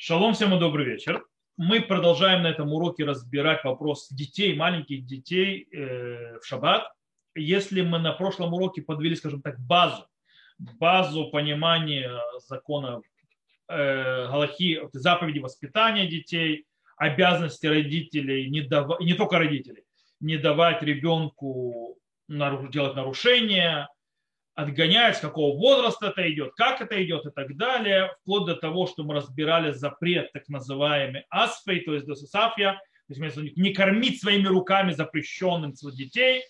Шалом всем и добрый вечер. Мы продолжаем на этом уроке разбирать вопрос детей, маленьких детей э, в шаббат. Если мы на прошлом уроке подвели, скажем так, базу, базу понимания закона э, Галахи, заповеди воспитания детей, обязанности родителей, не, дав... не только родителей, не давать ребенку делать нарушения, отгоняет, с какого возраста это идет, как это идет и так далее, вплоть до того, что мы разбирали запрет так называемый асфей, то есть досисафия, то есть не кормить своими руками запрещенным детей,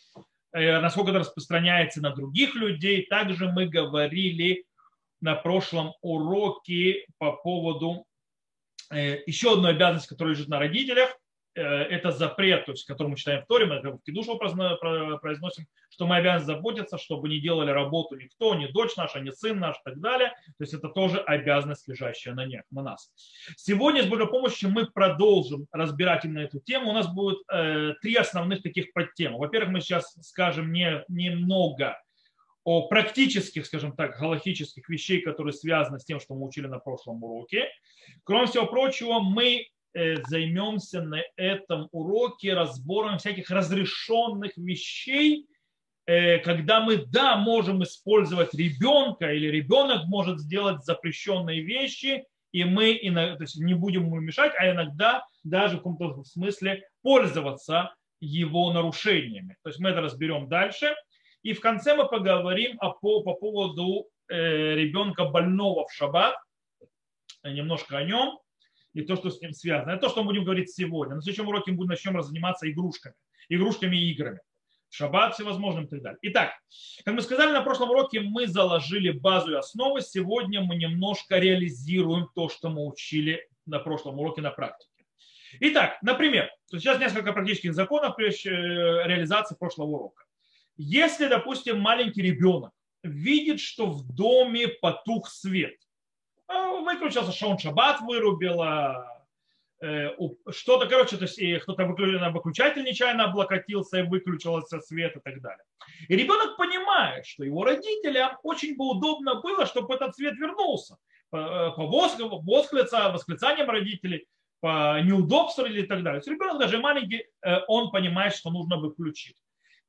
э, насколько это распространяется на других людей. Также мы говорили на прошлом уроке по поводу э, еще одной обязанности, которая лежит на родителях, это запрет, то есть, который мы читаем в Торе, мы в Кедушу произносим, что мы обязаны заботиться, чтобы не делали работу никто, ни дочь наша, ни сын наш и так далее. То есть это тоже обязанность, лежащая на, них, на нас. Сегодня с Божьей помощью мы продолжим разбирать именно эту тему. У нас будет э, три основных таких подтемы. Во-первых, мы сейчас скажем не, немного о практических, скажем так, галактических вещей, которые связаны с тем, что мы учили на прошлом уроке. Кроме всего прочего, мы Э, займемся на этом уроке разбором всяких разрешенных вещей, э, когда мы, да, можем использовать ребенка, или ребенок может сделать запрещенные вещи, и мы то есть не будем ему мешать, а иногда даже в каком-то смысле пользоваться его нарушениями. То есть мы это разберем дальше. И в конце мы поговорим о, по, по поводу э, ребенка больного в шаббат, немножко о нем и то, что с ним связано. Это то, что мы будем говорить сегодня. На следующем уроке мы начнем заниматься игрушками, игрушками и играми. Шаббат всевозможным и так далее. Итак, как мы сказали на прошлом уроке, мы заложили базу и основы. Сегодня мы немножко реализируем то, что мы учили на прошлом уроке на практике. Итак, например, сейчас несколько практических законов при э, реализации прошлого урока. Если, допустим, маленький ребенок видит, что в доме потух свет – а, выключился Шон Шаббат вырубила, э, что-то, короче, то есть кто-то выключатель нечаянно облокотился и выключился свет и так далее. И ребенок понимает, что его родителям очень бы удобно было, чтобы этот свет вернулся по, по восклица, восклицаниям родителей, по неудобству или так далее. То есть ребенок даже маленький, э, он понимает, что нужно бы включить.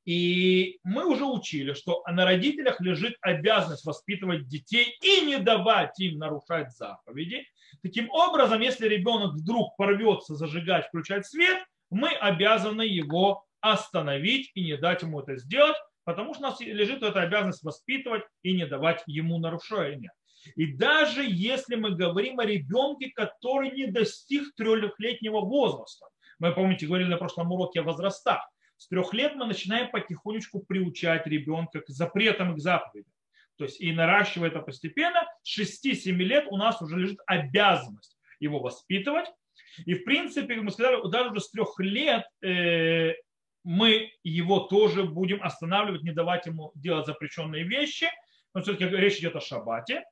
И мы уже учили, что на родителях лежит обязанность воспитывать детей и не давать им нарушать заповеди. Таким образом, если ребенок вдруг порвется зажигать, включать свет, мы обязаны его остановить и не дать ему это сделать, потому что у нас лежит эта обязанность воспитывать и не давать ему нарушения. И даже если мы говорим о ребенке, который не достиг трехлетнего возраста, мы, помните, говорили на прошлом уроке о возрастах, с трех лет мы начинаем потихонечку приучать ребенка к запретам к заповедям. То есть и наращивая это постепенно, с 6-7 лет у нас уже лежит обязанность его воспитывать. И в принципе, как мы сказали, даже уже с трех лет э, мы его тоже будем останавливать, не давать ему делать запрещенные вещи. Но все-таки речь идет о шаббате.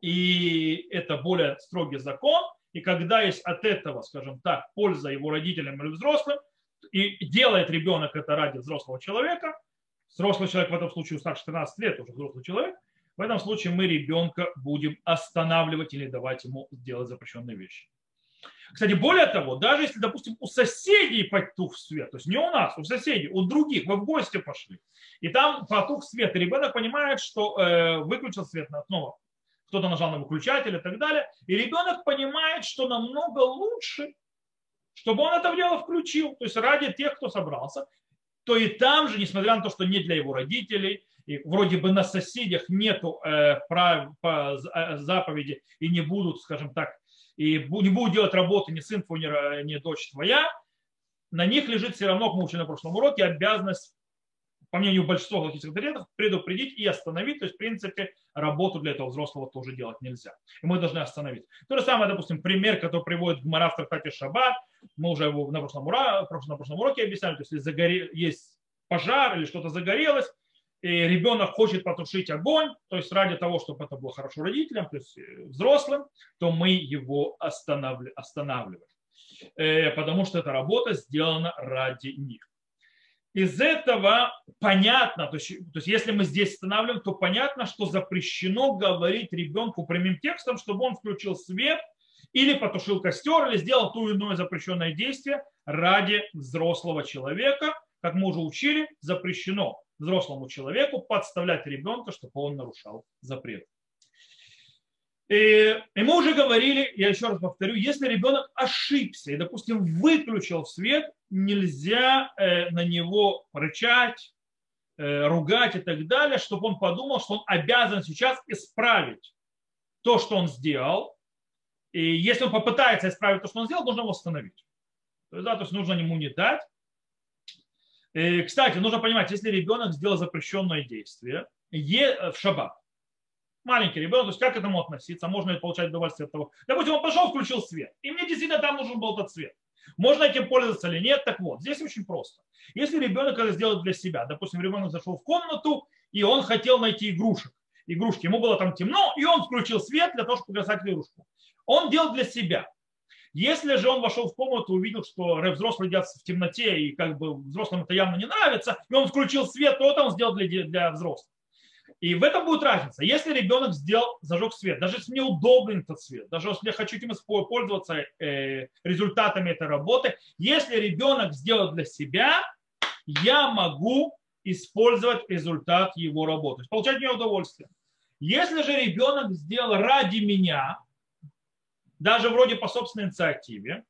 И это более строгий закон. И когда есть от этого, скажем так, польза его родителям или взрослым, и делает ребенок это ради взрослого человека, взрослый человек в этом случае старше 13 лет, уже взрослый человек, в этом случае мы ребенка будем останавливать или давать ему сделать запрещенные вещи. Кстати, более того, даже если, допустим, у соседей потух свет, то есть не у нас, у соседей, у других, вы в гости пошли, и там потух свет, и ребенок понимает, что э, выключил свет снова, кто-то нажал на выключатель и так далее, и ребенок понимает, что намного лучше чтобы он это дело включил, то есть ради тех, кто собрался, то и там же, несмотря на то, что не для его родителей, и вроде бы на соседях нету э, прав, э, заповеди и не будут, скажем так, и не будут делать работы ни сын твой, ни, ни дочь твоя, на них лежит все равно, как мы учили на прошлом уроке, обязанность по мнению большинства галактических авторитетов, предупредить и остановить. То есть, в принципе, работу для этого взрослого тоже делать нельзя. И мы должны остановить. То же самое, допустим, пример, который приводит Гмара в трактате Шаббат. Мы уже его на прошлом, ура, на прошлом уроке объясняли. То есть, если загоре, есть пожар или что-то загорелось, и ребенок хочет потушить огонь, то есть ради того, чтобы это было хорошо родителям, то есть э, взрослым, то мы его останавливаем. Э, потому что эта работа сделана ради них из этого понятно, то есть, то есть если мы здесь останавливаем, то понятно, что запрещено говорить ребенку прямым текстом, чтобы он включил свет или потушил костер, или сделал ту иное запрещенное действие ради взрослого человека. Как мы уже учили, запрещено взрослому человеку подставлять ребенка, чтобы он нарушал запрет. И, и мы уже говорили, я еще раз повторю, если ребенок ошибся и, допустим, выключил свет, нельзя э, на него рычать, э, ругать и так далее, чтобы он подумал, что он обязан сейчас исправить то, что он сделал. И если он попытается исправить то, что он сделал, нужно его остановить. То да, то есть нужно ему не дать. И, кстати, нужно понимать, если ребенок сделал запрещенное действие е, в шаббат, маленький ребенок, то есть как к этому относиться, можно ли получать удовольствие от того. Допустим, он пошел, включил свет, и мне действительно там нужен был этот свет. Можно этим пользоваться или нет? Так вот, здесь очень просто. Если ребенок это сделает для себя, допустим, ребенок зашел в комнату, и он хотел найти игрушек, игрушки, ему было там темно, и он включил свет для того, чтобы показать игрушку. Он делал для себя. Если же он вошел в комнату, увидел, что взрослые едят в темноте, и как бы взрослым это явно не нравится, и он включил свет, то он сделал для, для взрослых. И в этом будет разница. Если ребенок сделал, зажег свет, даже если мне удобен этот свет, даже если я хочу этим пользоваться э, результатами этой работы, если ребенок сделал для себя, я могу использовать результат его работы, получать мне удовольствие. Если же ребенок сделал ради меня, даже вроде по собственной инициативе,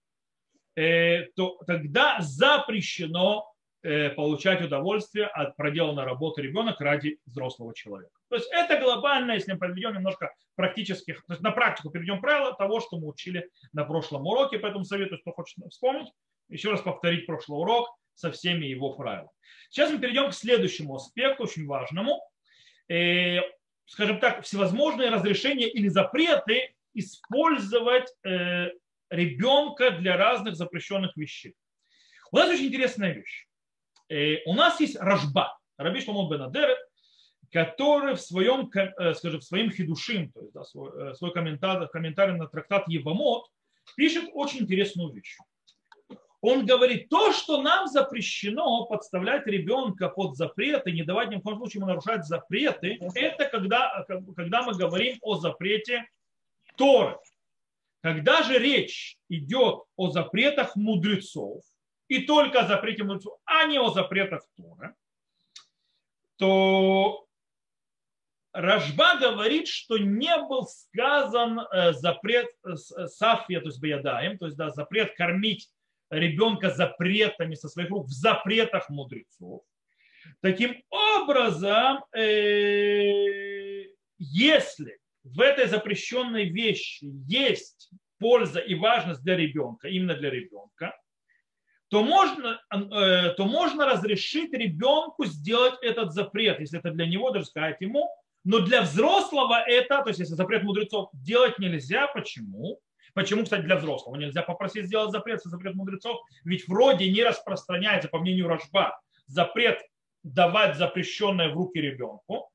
э, то тогда запрещено Э, получать удовольствие от проделанной работы ребенок ради взрослого человека. То есть это глобально, если мы подведем немножко практических, то есть на практику перейдем правила того, что мы учили на прошлом уроке, поэтому советую, кто хочет вспомнить, еще раз повторить прошлый урок со всеми его правилами. Сейчас мы перейдем к следующему аспекту, очень важному. Э, скажем так, всевозможные разрешения или запреты использовать э, ребенка для разных запрещенных вещей. У нас очень интересная вещь. Э, у нас есть Рожба, Раби Шломон бен Адерет, который в своем, э, скажем, в своем хидушим, то есть да, свой, э, свой комментарий, комментарий на трактат Евамот, пишет очень интересную вещь. Он говорит, то, что нам запрещено подставлять ребенка под запреты, не давать ни в коем случае ему нарушать запреты, это когда, когда мы говорим о запрете Торы. Когда же речь идет о запретах мудрецов, и только о запрете мудрецов, а не о запретах Тора, то Рожба говорит, что не был сказан э, запрет э, сафия, то есть баядаем, то есть да, запрет кормить ребенка запретами со своих рук в запретах мудрецов. Таким образом, э, если в этой запрещенной вещи есть польза и важность для ребенка, именно для ребенка, то можно, э, то можно разрешить ребенку сделать этот запрет, если это для него, даже сказать ему. Но для взрослого это, то есть если запрет мудрецов делать нельзя, почему? Почему, кстати, для взрослого нельзя попросить сделать запрет, если запрет мудрецов, ведь вроде не распространяется, по мнению Рожба, запрет давать запрещенное в руки ребенку,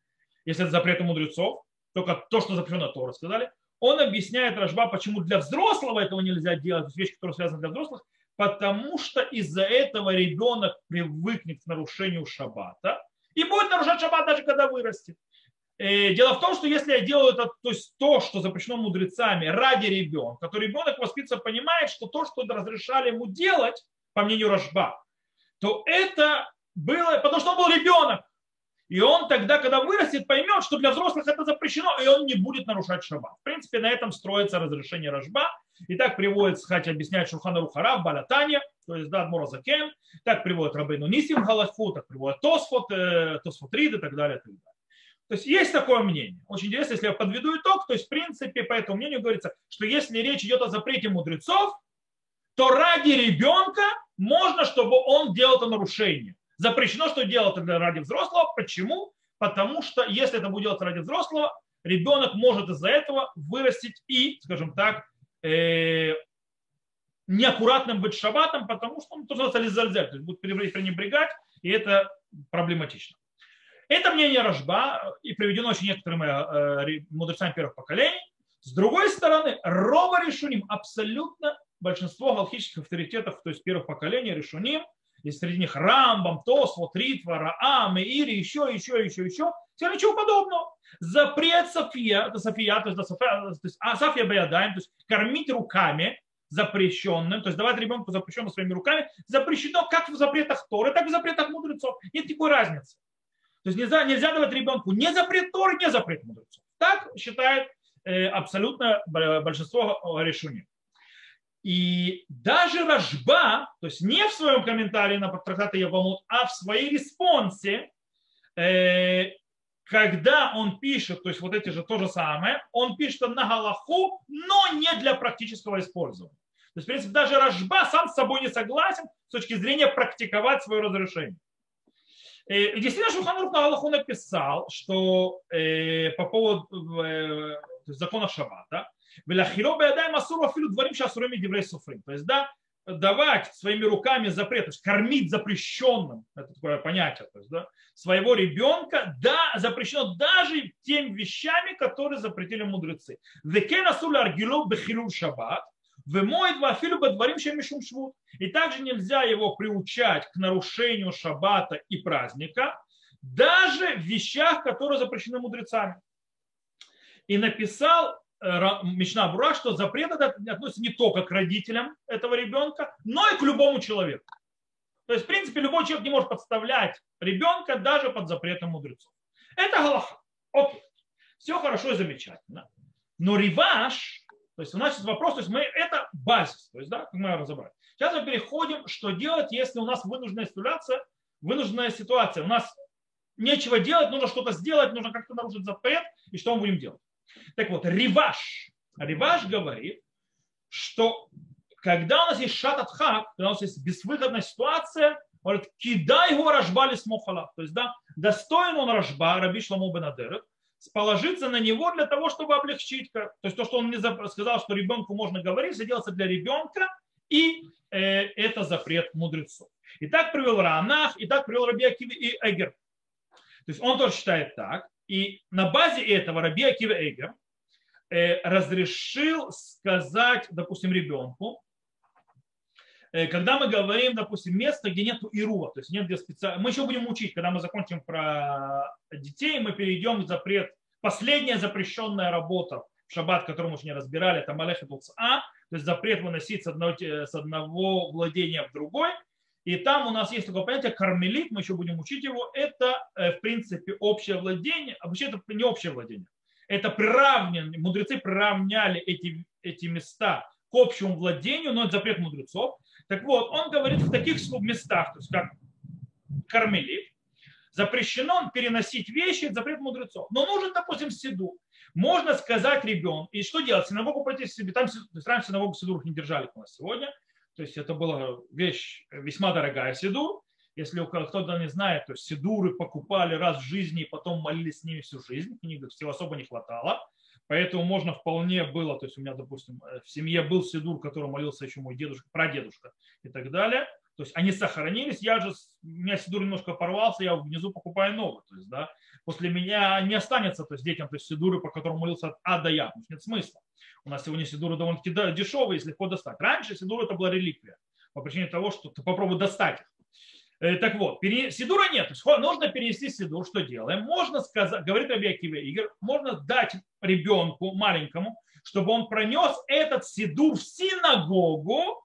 если это запрет мудрецов, только то, что запрещено, то рассказали. Он объясняет Рожба, почему для взрослого этого нельзя делать, вещи, которые связаны для взрослых, потому что из-за этого ребенок привыкнет к нарушению шаббата и будет нарушать шаббат даже когда вырастет. Э, дело в том, что если я делаю это, то есть то, что запрещено мудрецами ради ребенка, то ребенок воспитывается понимает, что то, что разрешали ему делать, по мнению Рожба, то это было, потому что он был ребенок. И он тогда, когда вырастет, поймет, что для взрослых это запрещено, и он не будет нарушать шаббат. В принципе, на этом строится разрешение Рожба. И так приводит, хотя объясняет Шурхана Рухара Балатане, то есть да, Закен, так приводит Рабейну Нисим Галафу, так приводит Тосфот, э, Тосфот Рид и так далее, и так далее. То есть есть такое мнение. Очень интересно, если я подведу итог, то есть в принципе по этому мнению говорится, что если речь идет о запрете мудрецов, то ради ребенка можно, чтобы он делал это нарушение. Запрещено, что делать это ради взрослого. Почему? Потому что если это будет делать ради взрослого, ребенок может из-за этого вырастить и, скажем так, э, неаккуратным быть шабатом, потому что он тоже называется то есть будет пренебрегать, и это проблематично. Это мнение Рожба, и приведено очень некоторыми э, мудрецами первых поколений. С другой стороны, Рова Решуним, абсолютно большинство галактических авторитетов, то есть первых поколений Решуним, и среди них Рамбам, Тосфот, Ритва, Раам, Ири, еще, еще, еще, еще, Сказали, ничего подобного. Запрет София, София, то есть, София, то есть а София Баядаем, то есть кормить руками запрещенным, то есть давать ребенку запрещенным своими руками, запрещено как в запретах Торы, так и в запретах мудрецов. Нет никакой разницы. То есть нельзя, нельзя давать ребенку не запрет Торы, не запрет мудрецов. Так считает э, абсолютно большинство решений. И даже Рожба, то есть не в своем комментарии на трактат Явамут, а в своей респонсе, э, когда он пишет, то есть вот эти же то же самое, он пишет на Галаху, но не для практического использования. То есть, в принципе, даже Рожба сам с собой не согласен с точки зрения практиковать свое разрешение. И э, действительно, Шуханрух на Галаху написал, что э, по поводу э, закона Шаббата, Велахиро беядаем асуру афилу дворим шасурами диврей суфрим. То есть, да, давать своими руками запрет, то есть кормить запрещенным, это такое понятие, то есть, да, своего ребенка, да, запрещено даже тем вещами, которые запретили мудрецы. Шаббат, вымоет вафилу бадварим шемишум швуд. И также нельзя его приучать к нарушению шаббата и праздника, даже в вещах, которые запрещены мудрецами. И написал Мечна Бура, что запрет этот относится не только к родителям этого ребенка, но и к любому человеку. То есть, в принципе, любой человек не может подставлять ребенка даже под запретом мудрецов. Это Галаха. Окей. Все хорошо и замечательно. Но реваш, то есть у нас есть вопрос, то есть мы, это базис, то есть, да, как мы разобрали. Сейчас мы переходим, что делать, если у нас вынужденная ситуация, вынужденная ситуация. У нас нечего делать, нужно что-то сделать, нужно как-то нарушить запрет, и что мы будем делать? Так вот, Риваш. Риваш говорит, что когда у нас есть шататхак, когда у нас есть безвыходная ситуация, он говорит, кидай его рожбали смохала. То есть, да, достоин он рожба, раби Шламу Бенадерет, положиться на него для того, чтобы облегчить. То есть то, что он мне сказал, что ребенку можно говорить, делается для ребенка, и э, это запрет мудрецов. И так привел Ранах, и так привел Раби Акиви и Эгер. То есть он тоже считает так. И на базе этого Раби Акива Эйгер э, разрешил сказать, допустим, ребенку, э, когда мы говорим, допустим, место, где нет ирува, то есть нет где специально, мы еще будем учить, когда мы закончим про детей, мы перейдем в запрет, последняя запрещенная работа в шаббат, которую мы еще не разбирали, это А, то есть запрет выносить с одного, с одного владения в другой – и там у нас есть такое понятие кармелит, мы еще будем учить его. Это, э, в принципе, общее владение. А вообще это не общее владение. Это приравнено, мудрецы приравняли эти, эти места к общему владению, но это запрет мудрецов. Так вот, он говорит в таких местах, то есть как кармелит, запрещено переносить вещи, это запрет мудрецов. Но нужен, допустим, седу. Можно сказать ребенку, и что делать? Синагогу пойти себе, там, раньше синагогу сидуров не держали у нас сегодня, то есть это была вещь весьма дорогая сидур. Если кто-то не знает, то сидуры покупали раз в жизни и потом молились с ними всю жизнь. Книг всего особо не хватало. Поэтому можно вполне было, то есть у меня, допустим, э, в семье был сидур, который молился еще мой дедушка, прадедушка и так далее. То есть они сохранились, я же, у меня сидур немножко порвался, я внизу покупаю новый. То есть, да, после меня не останется то есть, детям то есть, сидуры, по которым молился от А до Я, нет смысла. У нас сегодня сидуры довольно-таки дешевые, если легко достать. Раньше сидур это была реликвия, по причине того, что ты попробуй достать их. Э, так вот, сидура нет. Нужно перенести сидур. Что делаем? Можно сказать, говорит Раби Акива Игорь, можно дать ребенку маленькому, чтобы он пронес этот сидур в синагогу,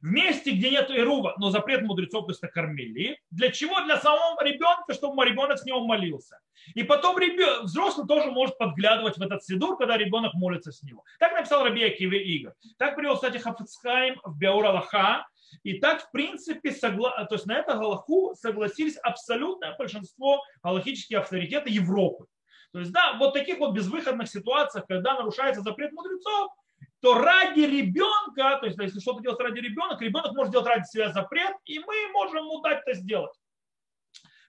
в месте, где нет ирува, но запрет мудрецов, то есть кормили. Для чего? Для самого ребенка, чтобы ребенок с него молился. И потом ребенок, взрослый тоже может подглядывать в этот сидур, когда ребенок молится с него. Так написал Раби Акиве Игорь. Так привел, кстати, Хафицхайм в Беур И так, в принципе, согла... то есть на это Галаху согласились абсолютное большинство галахических авторитетов Европы. То есть, да, вот таких вот безвыходных ситуациях, когда нарушается запрет мудрецов, то ради ребенка, то есть если что-то делать ради ребенка, ребенок может делать ради себя запрет, и мы можем ему дать это сделать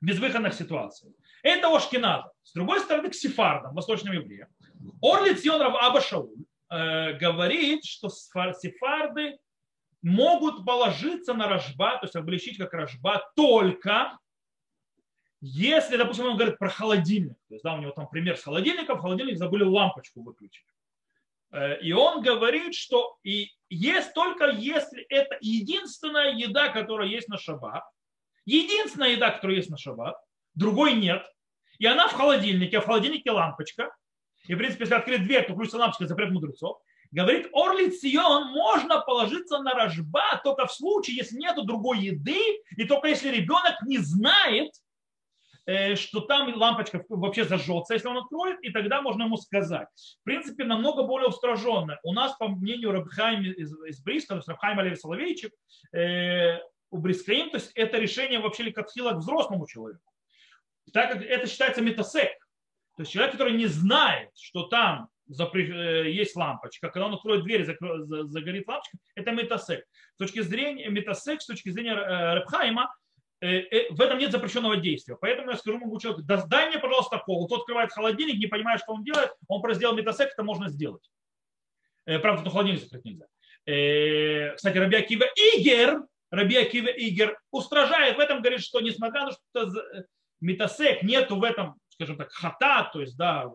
в безвыходных ситуациях. Это Ошкиназа. С другой стороны, к сефардам, восточным евреям. Орли Цион Рав Аба Шауль э, говорит, что сефарды могут положиться на рожба, то есть облегчить как рожба, только если, допустим, он говорит про холодильник, то есть да, у него там пример с холодильником, в холодильник забыли лампочку выключить. Э, и он говорит, что и есть только если это единственная еда, которая есть на шаббат, единственная еда, которая есть на шаббат, другой нет. и она в холодильнике, в холодильнике лампочка, и, в принципе, если открыть дверь, то включится лампочка, запрет мудрецов, говорит, орлицион можно положиться на рожба только в случае, если нет другой еды, и только если ребенок не знает, что там лампочка вообще зажжется, если он откроет, и тогда можно ему сказать. В принципе, намного более устраженно. У нас, по мнению Рабхайма из, из Бриска, то есть Рабхайма Леви Соловейчик, э, у Брискаим, то есть это решение вообще ликатхила к взрослому человеку. Так как это считается метасек. То есть человек, который не знает, что там Э, есть лампочка, когда он откроет дверь, загорит лампочка, это метасек. С точки зрения метасек, с точки зрения э, Репхайма, э, в этом нет запрещенного действия. Поэтому я скажу могу человеку, да, дай мне, пожалуйста, кол. Тот открывает холодильник, не понимает, что он делает, он просто сделал метасек, это можно сделать. Правда, то холодильник закрыть нельзя. Кстати, Раби Акива Игер, Раби Акива Игер устражает в этом, говорит, что несмотря на что метасек, нету в этом, скажем так, хата, то есть, да,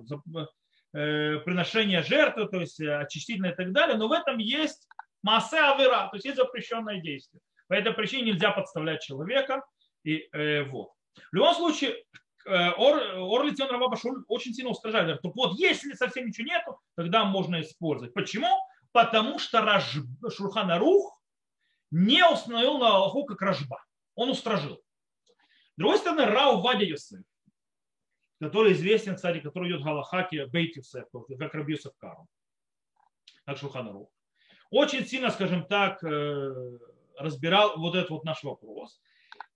Э, приношение жертвы, то есть э, очистительное и так далее, но в этом есть масса авера, то есть есть запрещенное действие. По этой причине нельзя подставлять человека. И, э, вот. В любом случае, э, Ор, Орлитион Рабабашуль очень сильно устражает. Говорит, вот если совсем ничего нету, тогда можно использовать. Почему? Потому что Раж, Шурхана Рух не установил на Аллаху как Рожба. Он устражил. С другой стороны, Рау Вадя Йосеф который известен, кстати, который идет в Галахаке Бейтисев, как Рабьюсов Кару, как Шуханару. Очень сильно, скажем так, э, разбирал вот этот вот наш вопрос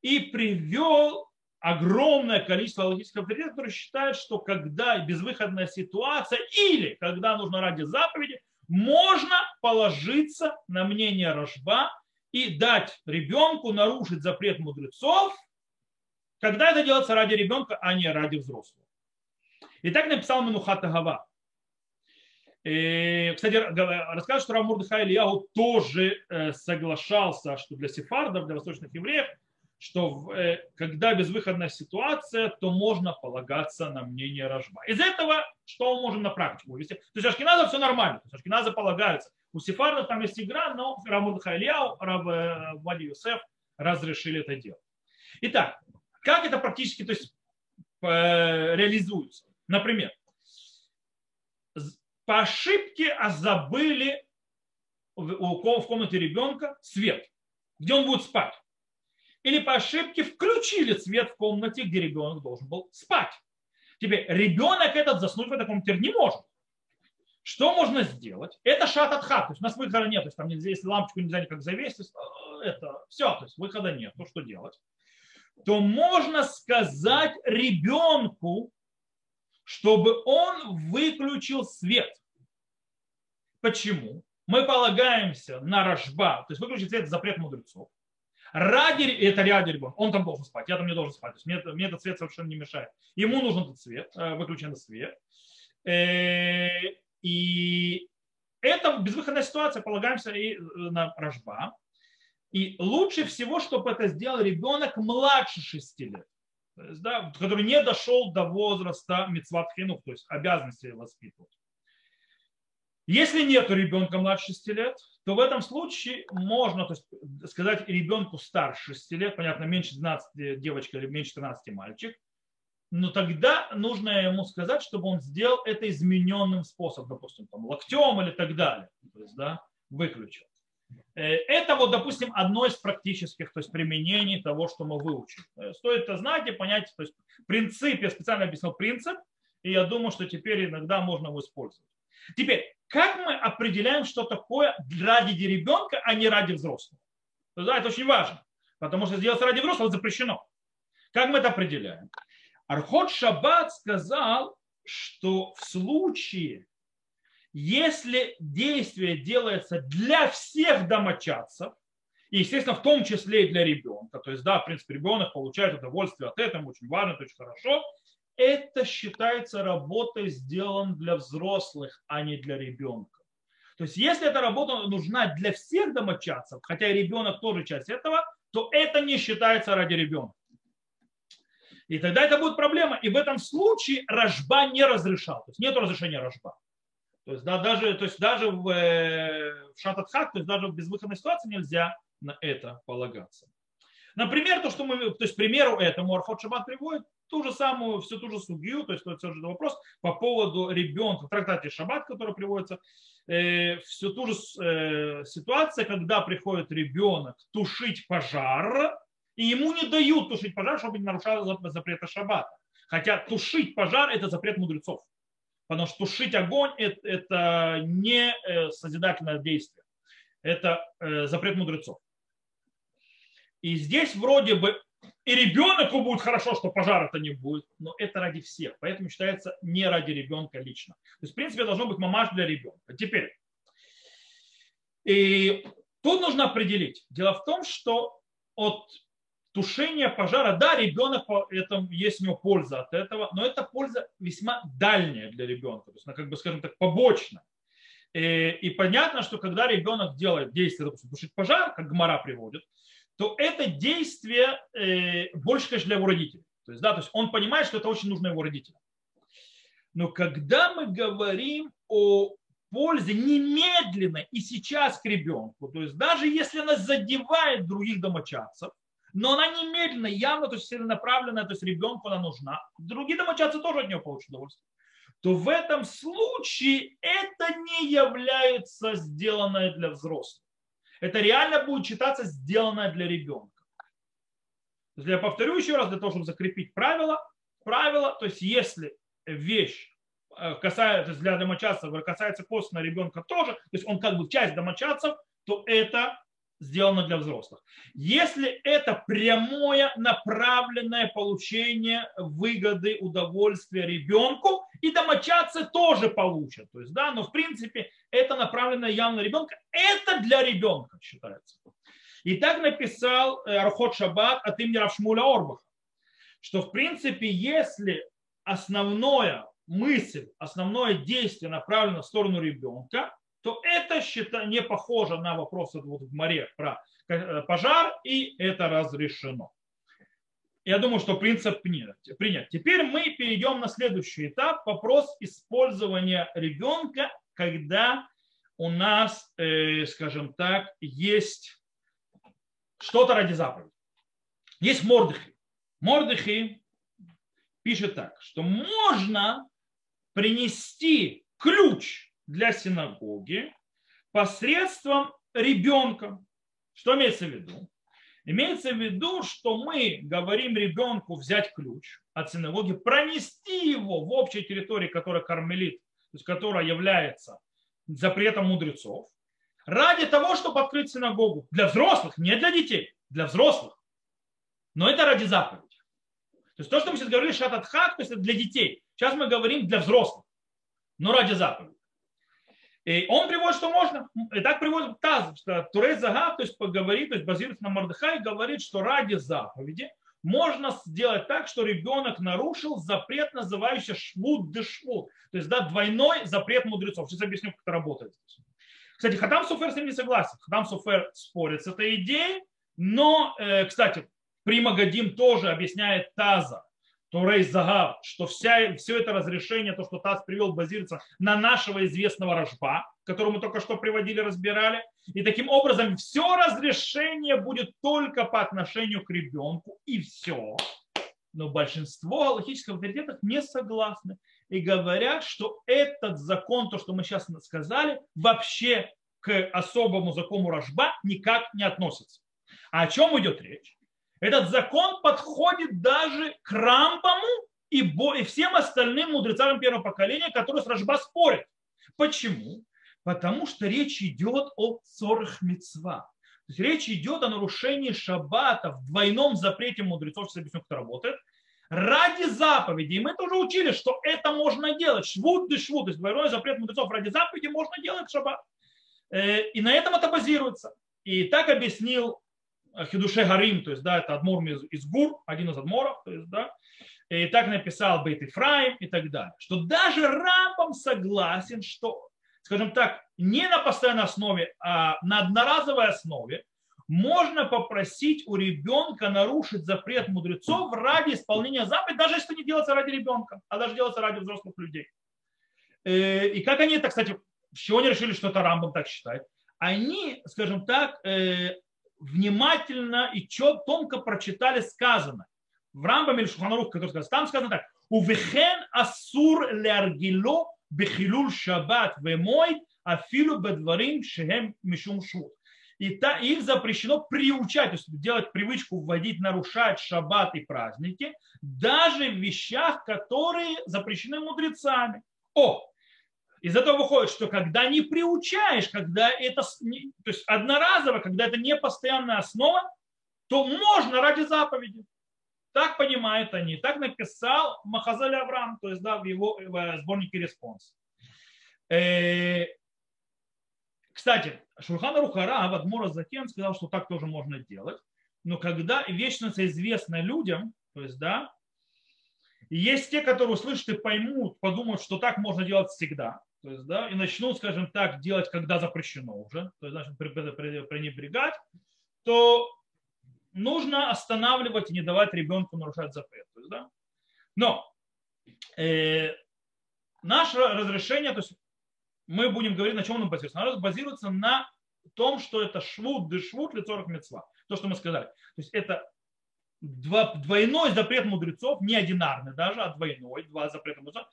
и привел огромное количество логических авторитетов, которые считают, что когда безвыходная ситуация или когда нужно ради заповеди, можно положиться на мнение Рожба и дать ребенку нарушить запрет мудрецов – когда это делается ради ребенка, а не ради взрослого. И так написал Манухата Гава. Кстати, рассказывают, что Рамур Ильяу тоже э, соглашался, что для сефардов, для восточных евреев, что э, когда безвыходная ситуация, то можно полагаться на мнение Рожба. Из этого что мы можем на практику вывести? То есть Ашкиназа все нормально, то есть Ашкиназа полагаются. У сефардов там есть игра, но Рамур Ильяу, Раб э, Вади Юсеф разрешили это делать. Итак, как это практически то есть, реализуется? Например, по ошибке а забыли в комнате ребенка свет, где он будет спать. Или по ошибке включили свет в комнате, где ребенок должен был спать. Теперь ребенок этот заснуть в этой комнате не может. Что можно сделать? Это шат от хат. То есть у нас выхода нет. То есть там нельзя, если лампочку нельзя никак завесить, э, это все. То есть выхода нет. Ну что делать? то можно сказать ребенку, чтобы он выключил свет. Почему? Мы полагаемся на рожба, то есть выключить свет – запрет мудрецов. Ради, это ради ребенка, он там должен спать, я там не должен спать. То есть мне, мне этот свет совершенно не мешает. Ему нужен этот свет, э, выключенный свет. Э, и это безвыходная ситуация, полагаемся и э, на рожба. И лучше всего, чтобы это сделал ребенок младше 6 лет, есть, да, который не дошел до возраста мецват хинух, то есть обязанности воспитывать. Если нет ребенка младше 6 лет, то в этом случае можно то есть, сказать ребенку старше 6 лет, понятно, меньше 12 девочка или меньше 13 мальчик, но тогда нужно ему сказать, чтобы он сделал это измененным способом, допустим, там, локтем или так далее. То есть, да, выключил. Э, это вот, допустим, одно из практических то есть, применений того, что мы выучим. Э, стоит это знать и понять, то есть принцип, я специально объяснил принцип, и я думаю, что теперь иногда можно его использовать. Теперь, как мы определяем, что такое ради ребенка, а не ради взрослого? Да, это очень важно, потому что сделать ради взрослого запрещено. Как мы это определяем? Архот Шаббат сказал, что в случае, если действие делается для всех домочадцев, и, естественно, в том числе и для ребенка, то есть, да, в принципе, ребенок получает удовольствие от этого, очень важно, это очень хорошо, это считается работой сделан для взрослых, а не для ребенка. То есть, если эта работа нужна для всех домочадцев, хотя и ребенок тоже часть этого, то это не считается ради ребенка. И тогда это будет проблема. И в этом случае рожба не разрешал. То есть нет разрешения рожба. То есть, да, даже, то есть даже в, э, в шататхак, то есть даже в безвыходной ситуации нельзя на это полагаться. Например, то, что мы, то есть, примеру этому Архот Шаббат приводит, ту же самую, всю ту же судью, то есть это же вопрос по поводу ребенка. В трактате Шаббат, который приводится, э, всю ту же э, ситуацию, когда приходит ребенок тушить пожар, и ему не дают тушить пожар, чтобы не нарушал запрета Шаббата. Хотя тушить пожар – это запрет мудрецов. Потому что тушить огонь – это не э, созидательное действие. Это э, запрет мудрецов. И здесь вроде бы и ребенку будет хорошо, что пожара-то не будет, но это ради всех. Поэтому считается не ради ребенка лично. То есть, в принципе, должно быть мамаш для ребенка. Теперь, и тут нужно определить. Дело в том, что от тушения пожара, да, ребенок, это, есть у него польза от этого, но эта польза весьма дальняя для ребенка, то есть она, как бы, скажем так, побочная. И, и понятно, что когда ребенок делает действие, допустим, тушить пожар, как Гмара приводит, то это действие э, больше, конечно, для его родителей. То есть, да, то есть он понимает, что это очень нужно его родителям. Но когда мы говорим о пользе немедленной и сейчас к ребенку, то есть даже если она задевает других домочадцев, но она немедленно, явно, то есть целенаправленная, то есть ребенку она нужна, другие домочадцы тоже от нее получат удовольствие, то в этом случае это не является сделанное для взрослых это реально будет считаться сделанное для ребенка. То есть я повторю еще раз, для того, чтобы закрепить правило. Правило, то есть если вещь э, касается, для домочадцев касается косвенно ребенка тоже, то есть он как бы часть домочадцев, то это сделано для взрослых. Если это прямое направленное получение выгоды, удовольствия ребенку, и домочадцы тоже получат. То есть, да, но в принципе это направленное явно на ребенка, это для ребенка считается. И так написал э, Архот Шаббат от имени Равшмуля Орбаха, что в принципе, если основная мысль, основное действие направлено в сторону ребенка, то это счита, не похоже на вопрос вот в море про э, пожар, и это разрешено. Я думаю, что принцип принят. Теперь мы перейдем на следующий этап. Вопрос использования ребенка, когда у нас, э, скажем так, есть что-то ради заповеди. Есть Мордыхи. Мордыхи пишет так, что можно принести ключ для синагоги посредством ребенка. Что имеется в виду? Имеется в виду, что мы говорим ребенку взять ключ от синагоги, пронести его в общей территории, которая кармелит, то есть которая является запретом мудрецов, ради того, чтобы открыть синагогу. Для взрослых, не для детей, для взрослых. Но это ради заповеди. То есть то, что мы сейчас говорили, шататхак, то есть это для детей. Сейчас мы говорим для взрослых, но ради заповеди. И он приводит, что можно. И так приводит Таз, что Турей Загав, то есть поговорит, то есть базируется на Мордыхай, говорит, что ради заповеди можно сделать так, что ребенок нарушил запрет, называющийся швуд де швуд. То есть, да, двойной запрет мудрецов. Сейчас объясню, как это работает. Кстати, Хатам Суфер с ним не согласен. Хатам Суфер спорит с этой идеей, но, э, кстати, Прима Гадим тоже объясняет Таза, Турей Загав, что вся, все это разрешение, то, что Таз привел, базируется на нашего известного Рожба, которого мы только что приводили, разбирали. И таким образом все разрешение будет только по отношению к ребенку, и все. Но большинство галактических авторитетов не согласны и говорят, что этот закон, то, что мы сейчас сказали, вообще к особому закону Рожба никак не относится. А о чем идет речь? Этот закон подходит даже к Рамбаму и, и всем остальным мудрецам первого поколения, которые с Рожба спорят. Почему? Потому что речь идет о цорах мецва. То есть речь идет о нарушении шаббата в двойном запрете мудрецов, сейчас объясню, как это работает, ради заповеди. И мы тоже учили, что это можно делать. Швуд да швуд, то есть двойной запрет мудрецов ради заповеди можно делать шаббат. Э, и на этом это базируется. И так объяснил Хидуше Гарим, то есть, да, это адмор из, Гур, один из адморов, то есть, да, и так написал Бейт Ифраим и так далее, что даже Рамбам согласен, что, скажем так, не на постоянной основе, а на одноразовой основе можно попросить у ребенка нарушить запрет мудрецов ради исполнения заповедей, даже если не делается ради ребенка, а даже делается ради взрослых людей. Э, и как они это, кстати, с чего они решили, что это Рамбам так считает? Они, скажем так, э, внимательно и тонко прочитали сказано. в Рамбаме или Шуханарух, который сказал, там сказано так, увехен асур леаргило бехилул шаббат вемой афилу бедварим шехем мишум швуд. И та, их запрещено приучать, то есть делать привычку вводить, нарушать шаббат и праздники, даже в вещах, которые запрещены мудрецами. О, из этого выходит, что когда не приучаешь, когда это, то есть одноразово, когда это не постоянная основа, то можно ради заповеди. Так понимают они. Так написал Махазаль Авраам, то есть да, в его в сборнике «Респонс». Э, кстати, Шурхана Рухара, Адмура Закен сказал, что так тоже можно делать. Но когда становится известна людям, то есть, да, есть те, которые услышат и поймут, подумают, что так можно делать всегда. То есть, да, и начнут, скажем так, делать, когда запрещено уже, то есть, значит, пренебрегать, то нужно останавливать и не давать ребенку нарушать запрет. То есть, да? Но э, наше разрешение, то есть мы будем говорить, на чем оно базируется. Оно базируется на том, что это швуд, дешвуд, лицо мецва. То, что мы сказали. То есть это двойной запрет мудрецов, не одинарный даже, а двойной, два запрета мудрецов.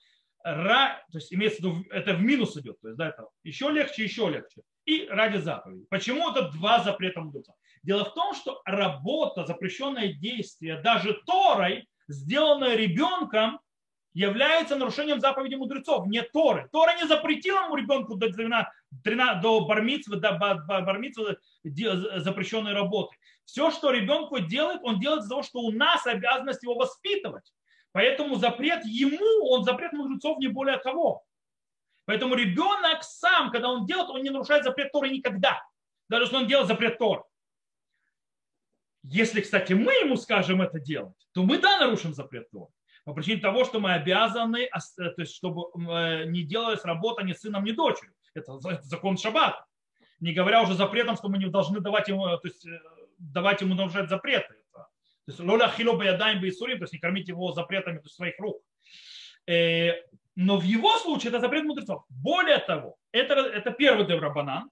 Ра, то есть имеется в виду, это в минус идет, то есть да, это еще легче, еще легче. И ради заповеди. Почему это два запрета мудрецов? Дело в том, что работа, запрещенное действие, даже Торой, сделанное ребенком, является нарушением заповеди мудрецов, не Торы. Тора не запретила ему ребенку до, 13, 13, до бармитсвы, до бармитсвы запрещенной работы. Все, что ребенку делает, он делает из-за того, что у нас обязанность его воспитывать. Поэтому запрет ему, он запрет мудрецов не более того. Поэтому ребенок сам, когда он делает, он не нарушает запрет Торы никогда. Даже если он делает запрет Торы. Если, кстати, мы ему скажем это делать, то мы, да, нарушим запрет Торы. По причине того, что мы обязаны, э, то есть, чтобы э, не делалась работа ни сыном, ни дочерью. Это закон шаббата. Не говоря уже запретом, что мы не должны давать ему, то есть, э, давать ему нарушать запреты. То есть, лоля хило баядаем бейсурим, то есть не кормить его запретами то своих рук. Но в его случае это запрет мудрецов. Более того, это, это первый дерабанан.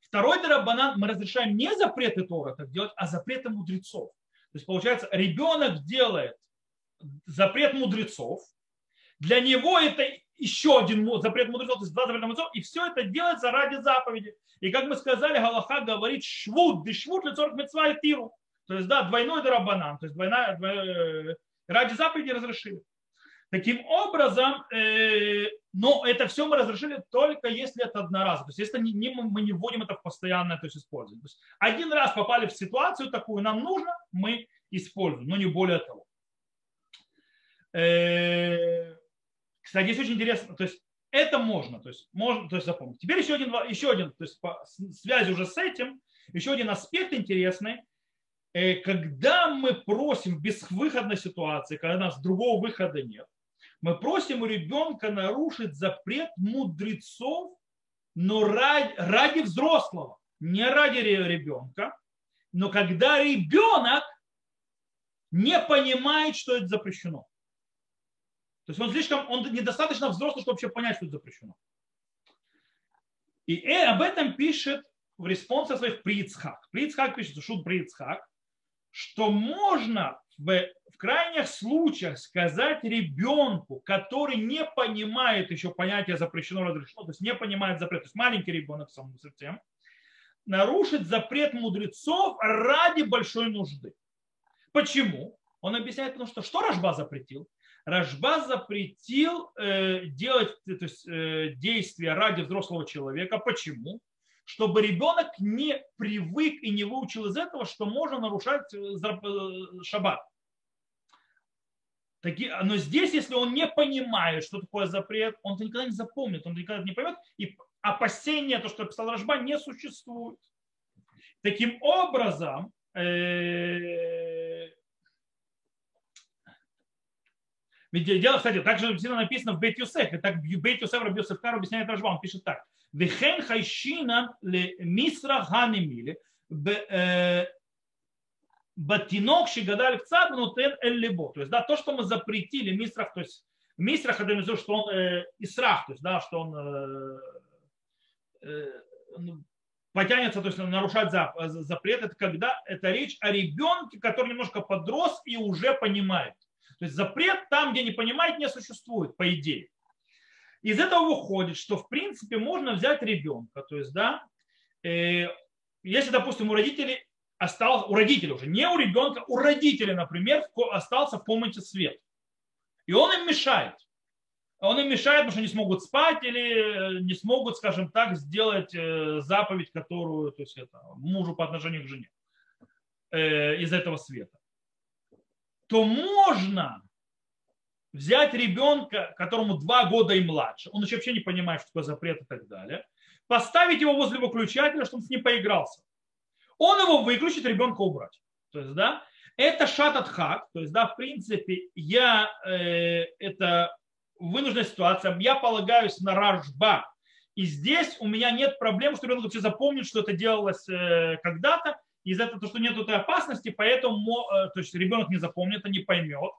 Второй дерабанан мы разрешаем не запреты Тора так делать, а запреты мудрецов. То есть получается, ребенок делает запрет мудрецов, для него это еще один запрет мудрецов, то есть два запрета мудрецов, и все это делается ради заповеди. И как мы сказали, Галаха говорит швуд, дешвуд 40 мецва и тиру. То есть, да, двойной дарабанан, то есть двойная, двойная, ради заповеди разрешили. Таким образом, э, но это все мы разрешили только если это одноразово. То есть если не, не, мы не вводим это в постоянное то есть, использование. То есть один раз попали в ситуацию такую, нам нужно, мы используем, но не более того. Э, кстати, здесь очень интересно, то есть это можно, то есть можно, то есть запомнить. Теперь еще один, еще один, то есть по связи уже с этим, еще один аспект интересный. Э, когда мы просим в безвыходной ситуации, когда у нас другого выхода нет, мы просим у ребенка нарушить запрет мудрецов, но ради, ради взрослого, не ради ребенка. Но когда ребенок не понимает, что это запрещено. То есть он слишком, он недостаточно взрослый, чтобы вообще понять, что это запрещено. И э, об этом пишет в респонсе своих Прицхак. Прицхак пишет, Шут Прицхак, что можно в, в крайних случаях сказать ребенку, который не понимает еще понятие запрещено, разрешено, то есть не понимает запрет, то есть маленький ребенок совсем, нарушить запрет мудрецов ради большой нужды. Почему? Он объясняет, потому что что Рожба запретил? Рожба запретил э, делать то есть, э, действия ради взрослого человека. Почему? Чтобы ребенок не привык и не выучил из этого, что можно нарушать э, э, шаббат. Но здесь, если он не понимает, что такое запрет, он это никогда не запомнит, он никогда не поймет, и опасения, то, что писал Рожба, не существует. Таким образом, э, Ведь дело, кстати, так же всегда написано в Бет Юсеф, и так Бет Юсеф Раби Юсефкар объясняет Рожба, он пишет так. Вехен хайшина ле мисра ганемили э, батинок шигадаль кцад нутен эль либо. То есть, да, то, что мы запретили мисрах, то есть мисрах, это имеется что он э, исрах, то есть, да, что он э, э, потянется, то есть нарушать э, запрет, это когда это речь о ребенке, который немножко подрос и уже понимает. То есть запрет там, где не понимает, не существует, по идее. Из этого выходит, что в принципе можно взять ребенка, то есть, да, э, если, допустим, у родителей остался, у родителей уже, не у ребенка, у родителей, например, остался в комнате свет. И он им мешает. Он им мешает, потому что не смогут спать или э, не смогут, скажем так, сделать э, заповедь, которую, то есть это, мужу по отношению к жене э, из этого света. То можно взять ребенка, которому два года и младше, он еще вообще не понимает, что такое запрет и так далее, поставить его возле выключателя, чтобы он с ним поигрался. Он его выключит, ребенка убрать. То есть, да, это шатат хак, то есть, да, в принципе, я, э, это вынужденная ситуация, я полагаюсь на рожба. И здесь у меня нет проблем, что ребенок вообще запомнит, что это делалось э, когда-то, из-за этого, что нет этой опасности, поэтому э, то есть ребенок не запомнит, а не поймет,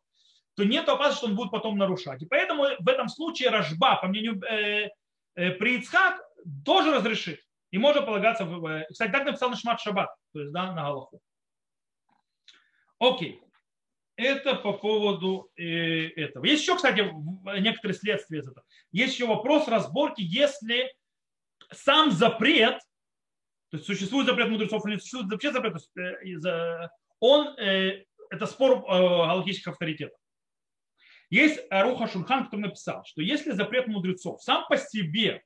то нет опасности, что он будет потом нарушать. И поэтому в этом случае рожба, по мнению э, э, при Ицхак, тоже разрешит. И можно полагаться в... Э, кстати, так написал на Шмат Шаббат, то есть да, на Галаху. Окей. Это по поводу э, этого. Есть еще, кстати, некоторые следствия из этого. Есть еще вопрос разборки, если сам запрет, то есть существует запрет мудрецов или не существует вообще запрет, то есть, э, он, э, это спор э, галактических авторитетов. Есть Руха Шульхан, который написал, что если запрет мудрецов сам по себе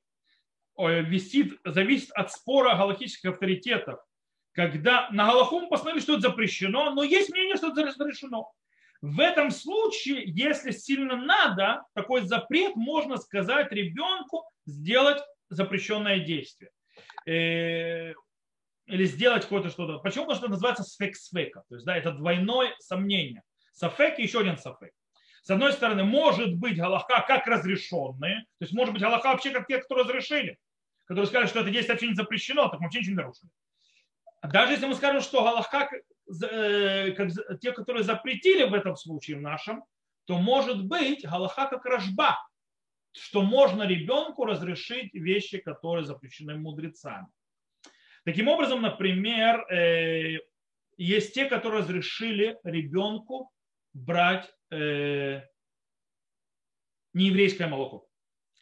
висит, зависит от спора галактических авторитетов, когда на Галаху мы посмотрели, что это запрещено, но есть мнение, что это разрешено. В этом случае, если сильно надо, такой запрет можно сказать ребенку сделать запрещенное действие. Э, или сделать какое-то что-то. Почему? Потому что это называется сфек-сфека. То есть, да, это двойное сомнение. Сафек и еще один сафек. С одной стороны, может быть галаха как разрешенные, то есть может быть галаха вообще как те, кто разрешили, которые сказали, что это действие вообще не запрещено, так мы вообще ничего не нарушили. Даже если мы скажем, что галаха э, как те, которые запретили в этом случае в нашем, то может быть галаха как рожба, что можно ребенку разрешить вещи, которые запрещены мудрецами. Таким образом, например, э, есть те, которые разрешили ребенку брать э, нееврейское молоко.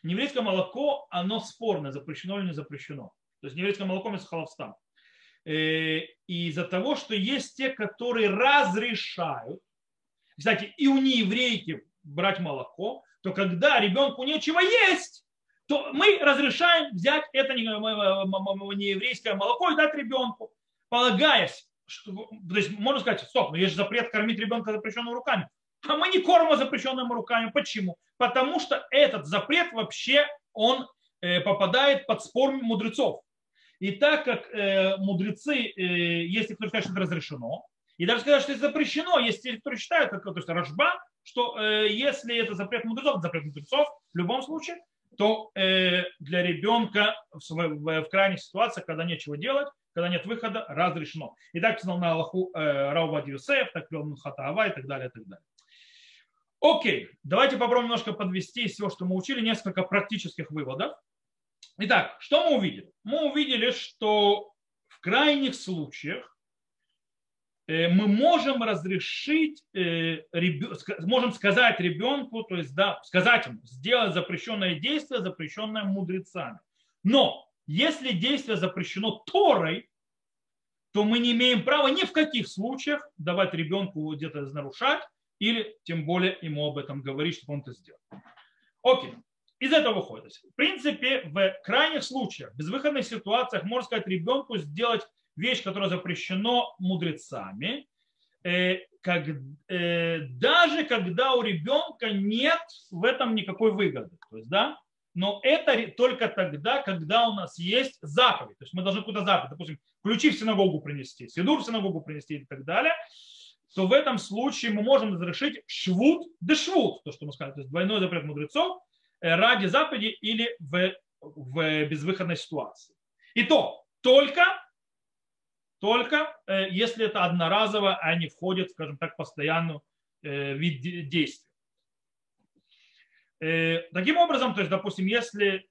Нееврейское молоко, оно спорное, запрещено или не запрещено. То есть нееврейское молоко – это халавстан. Э, и из-за того, что есть те, которые разрешают, кстати, и у нееврейки брать молоко, то когда ребенку нечего есть, то мы разрешаем взять это нееврейское молоко и дать ребенку, полагаясь, что, то есть можно сказать, стоп, но есть же запрет кормить ребенка запрещенными руками. А мы не кормим запрещенными руками. Почему? Потому что этот запрет вообще, он э, попадает под спор мудрецов. И так как э, мудрецы, э, если кто считает, что это разрешено, и даже сказать, что это запрещено, те, кто считают, то есть рожба, что если это запрет мудрецов, это запрет мудрецов в любом случае, то для ребенка в крайних ситуациях, когда нечего делать, когда нет выхода, разрешено. И так сказал на Аллаху э, Раубад Юсеф, так вел Хатаава и так далее, и так далее. Окей, давайте попробуем немножко подвести из всего, что мы учили, несколько практических выводов. Итак, что мы увидели? Мы увидели, что в крайних случаях э, мы можем разрешить, э, можем сказать ребенку, то есть да, сказать ему, сделать запрещенное действие, запрещенное мудрецами. Но если действие запрещено Торой, то мы не имеем права ни в каких случаях давать ребенку где-то нарушать или тем более ему об этом говорить, чтобы он это сделал. Окей. Из этого выходит. В принципе, в крайних случаях, в безвыходных ситуациях, можно сказать ребенку сделать вещь, которая запрещена мудрецами, э, как, э, даже когда у ребенка нет в этом никакой выгоды. То есть, да, но это только тогда, когда у нас есть заповедь. То есть мы должны куда заповедь, допустим, ключи в синагогу принести, сидур в синагогу принести и так далее, то в этом случае мы можем разрешить швуд да швуд, то, что мы сказали, то есть двойной запрет мудрецов э, ради заповеди или в, в безвыходной ситуации. И то только, только э, если это одноразово, а не входит, скажем так, в постоянный э, вид действия. Таким образом, то есть, допустим, если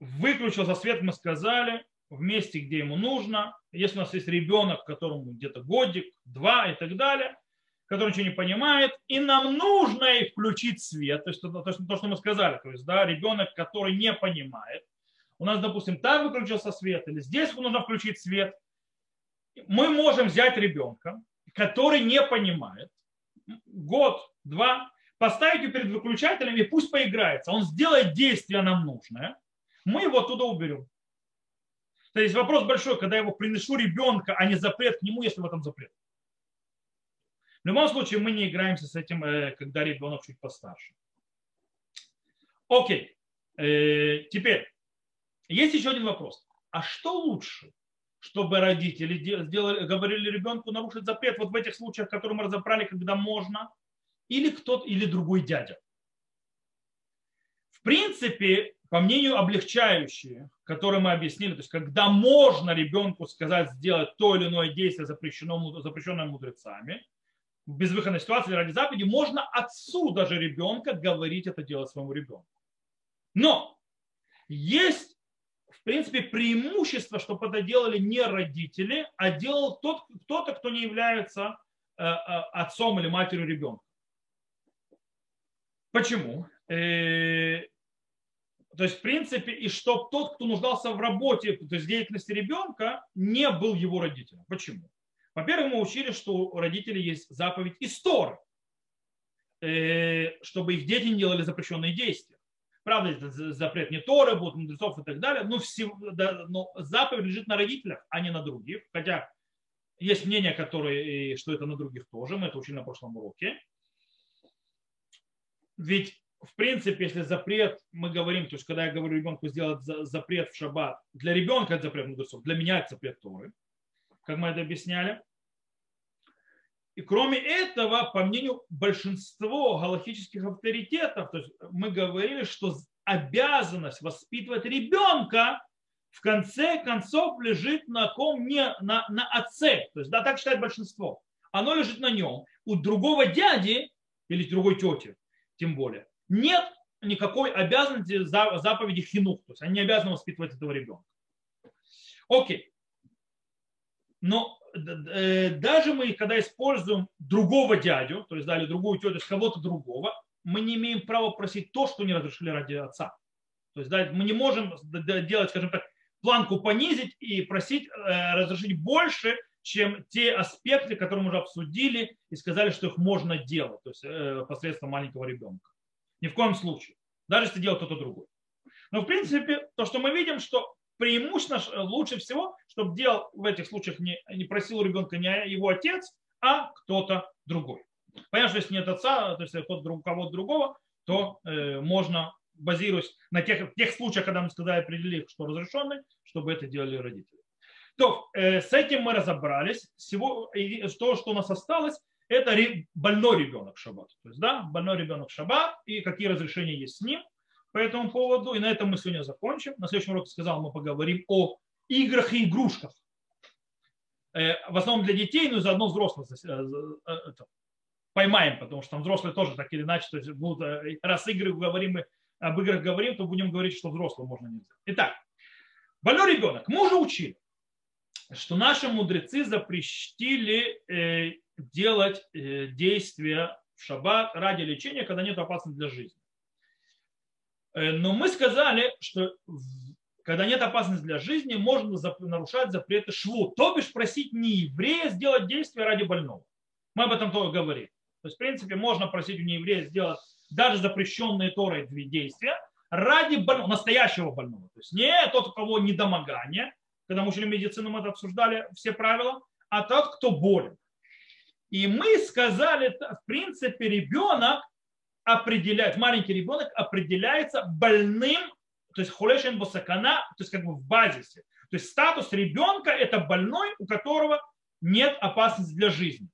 выключился свет, мы сказали, в месте, где ему нужно. Если у нас есть ребенок, которому где-то годик, два и так далее, который ничего не понимает, и нам нужно и включить свет, то есть то, то, что мы сказали, то есть да, ребенок, который не понимает, у нас, допустим, так выключился свет, или здесь нужно включить свет, мы можем взять ребенка, который не понимает, год, два, поставить его перед выключателем и пусть поиграется. Он сделает действие нам нужное, мы его оттуда уберем. То есть вопрос большой, когда я его приношу ребенка, а не запрет к нему, если в этом запрет. В любом случае мы не играемся с этим, э, когда ребенок чуть постарше. Окей. Э, теперь, есть еще один вопрос. А что лучше? Чтобы родители сделали, говорили ребенку нарушить запрет вот в этих случаях, которые мы разобрали, когда можно, или кто-то, или другой дядя. В принципе, по мнению облегчающие, которые мы объяснили, то есть когда можно ребенку сказать, сделать то или иное действие, запрещенное, запрещенное мудрецами, в безвыходной ситуации ради заповеди, можно отцу даже ребенка говорить это делать своему ребенку. Но есть, в принципе, преимущество, что это делали не родители, а делал тот, кто-то, кто не является э, э, отцом или матерью ребенка. Почему? Э, то есть, в принципе, и чтобы тот, кто нуждался в работе, то есть деятельности ребенка, не был его родителем. Почему? Во-первых, мы учили, что у родителей есть заповедь истории, э, чтобы их дети не делали запрещенные действия. Правда, это запрет не Торы, будут мудрецов и так далее, но, все, да, но заповедь лежит на родителях, а не на других. Хотя есть мнение, которое, что это на других тоже, мы это учили на прошлом уроке. Ведь в принципе, если запрет, мы говорим, то есть когда я говорю ребенку сделать запрет в шаббат, для ребенка это запрет мудрецов, для меня это запрет Торы, как мы это объясняли. И кроме этого, по мнению большинства галактических авторитетов, то есть мы говорили, что обязанность воспитывать ребенка в конце концов лежит на ком не на, на отце. То есть, да, так считает большинство. Оно лежит на нем. У другого дяди или другой тети, тем более, нет никакой обязанности заповеди хинух. То есть они не обязаны воспитывать этого ребенка. Окей. Но даже мы, когда используем другого дядю, то есть дали другую тетю кого-то другого, мы не имеем права просить то, что не разрешили ради отца. То есть да, мы не можем делать, скажем так, планку понизить и просить э, разрешить больше, чем те аспекты, которые мы уже обсудили и сказали, что их можно делать, то есть э, посредством маленького ребенка. Ни в коем случае. Даже если делать кто-то другой. Но в принципе, то, что мы видим, что преимущественно лучше всего, чтобы делал в этих случаях не, не просил ребенка не его отец, а кто-то другой. Понятно, что если нет отца, то есть кто-то кого-то другого, то э, можно, базируясь на тех, тех случаях, когда мы сказали, определили, что разрешенный, чтобы это делали родители. То, э, с этим мы разобрались. Всего, то, что у нас осталось, это больной ребенок шаббат. То есть, да, больной ребенок шаббат и какие разрешения есть с ним по этому поводу. И на этом мы сегодня закончим. На следующем уроке сказал, мы поговорим о играх и игрушках. Э, в основном для детей, но и заодно взрослых э, э, поймаем, потому что там взрослые тоже так или иначе, то есть будут, раз игры говорим, об играх говорим, то будем говорить, что взрослым можно нельзя. Итак, больной ребенок. Мы уже учили, что наши мудрецы запретили делать действия в шаббат ради лечения, когда нет опасности для жизни. Э, но мы сказали, что когда нет опасности для жизни, можно нарушать запреты шву, то бишь просить не еврея сделать действие ради больного. Мы об этом тоже говорили. То есть, в принципе, можно просить у нееврея сделать даже запрещенные Торой действия ради больного, настоящего больного. То есть не тот, у кого недомогание, когда мы учили медицину, мы это обсуждали все правила, а тот, кто болен. И мы сказали, в принципе, ребенок определяет, маленький ребенок определяется больным, то есть хулешен босакана, то есть как бы в базисе. То есть статус ребенка это больной, у которого нет опасности для жизни.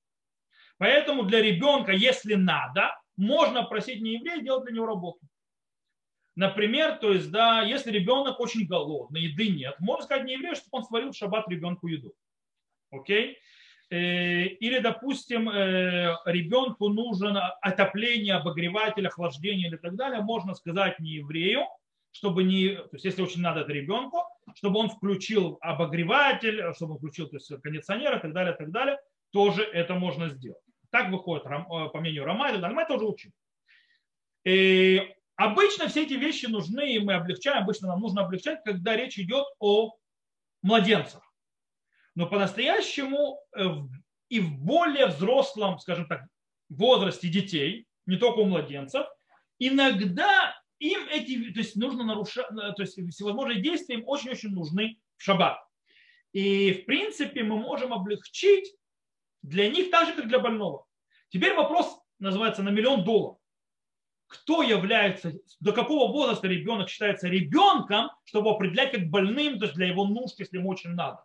Поэтому для ребенка, если надо, можно просить не еврея делать для него работу. Например, то есть, да, если ребенок очень голодный, еды нет, можно сказать не еврею, чтобы он сварил в шаббат ребенку еду. Окей? Э, или, допустим, э, ребенку нужен отопление, обогреватель, охлаждение или так далее, можно сказать не еврею, чтобы не, то есть если очень надо это ребенку, чтобы он включил обогреватель, чтобы он включил то есть, кондиционер и так далее, и так далее, тоже это можно сделать. Так выходит, э, по мнению Рома, и это уже учим. И обычно все эти вещи нужны, и мы облегчаем, обычно нам нужно облегчать, когда речь идет о младенцах. Но по-настоящему э, и в более взрослом, скажем так, возрасте детей, не только у младенцев, иногда им эти, то есть нужно нарушать, э, то есть всевозможные действия им очень-очень нужны в шаббат. И в принципе мы можем облегчить для них так же, как для больного. Теперь вопрос называется на миллион долларов. Кто является, до какого возраста ребенок считается ребенком, чтобы определять как больным, то есть для его нужд, если ему очень надо.